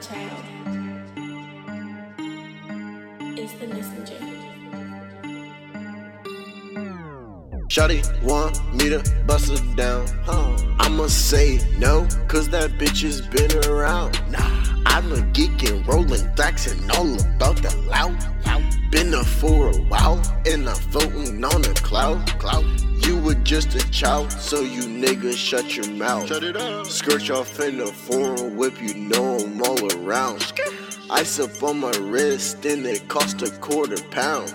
child is the messenger. Shotty want me to bust her down. I'ma say no, cause that bitch has been around. Nah. I'm a geek and rolling facts and all about the loud. Been there for a while and I'm floating on a cloud. cloud. You were just a child, so you niggas shut your mouth. Shut it up. Skirt off in the foreign whip, you know I'm all around. Ice up on my wrist, and it cost a quarter pound.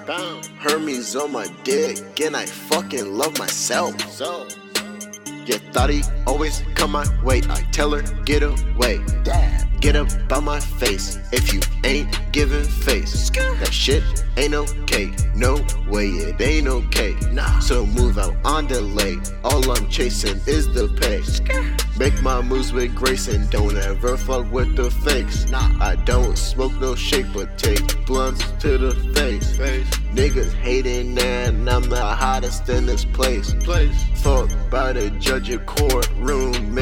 Hermes on my dick, and I fucking love myself. So. Yeah, thought he always come my way. I tell her, get away. Dad, get up by my face. If you ain't giving face, that shit ain't okay. No way, it ain't okay. Nah, so move out on delay. All I'm chasing is the pay. Make my moves with grace and don't ever fuck with the fakes. Nah, I don't smoke no shake, but take blunts to the face. face. Niggas hating and I'm the hottest in this place. place. Fuck by the judge of courtroom in the case.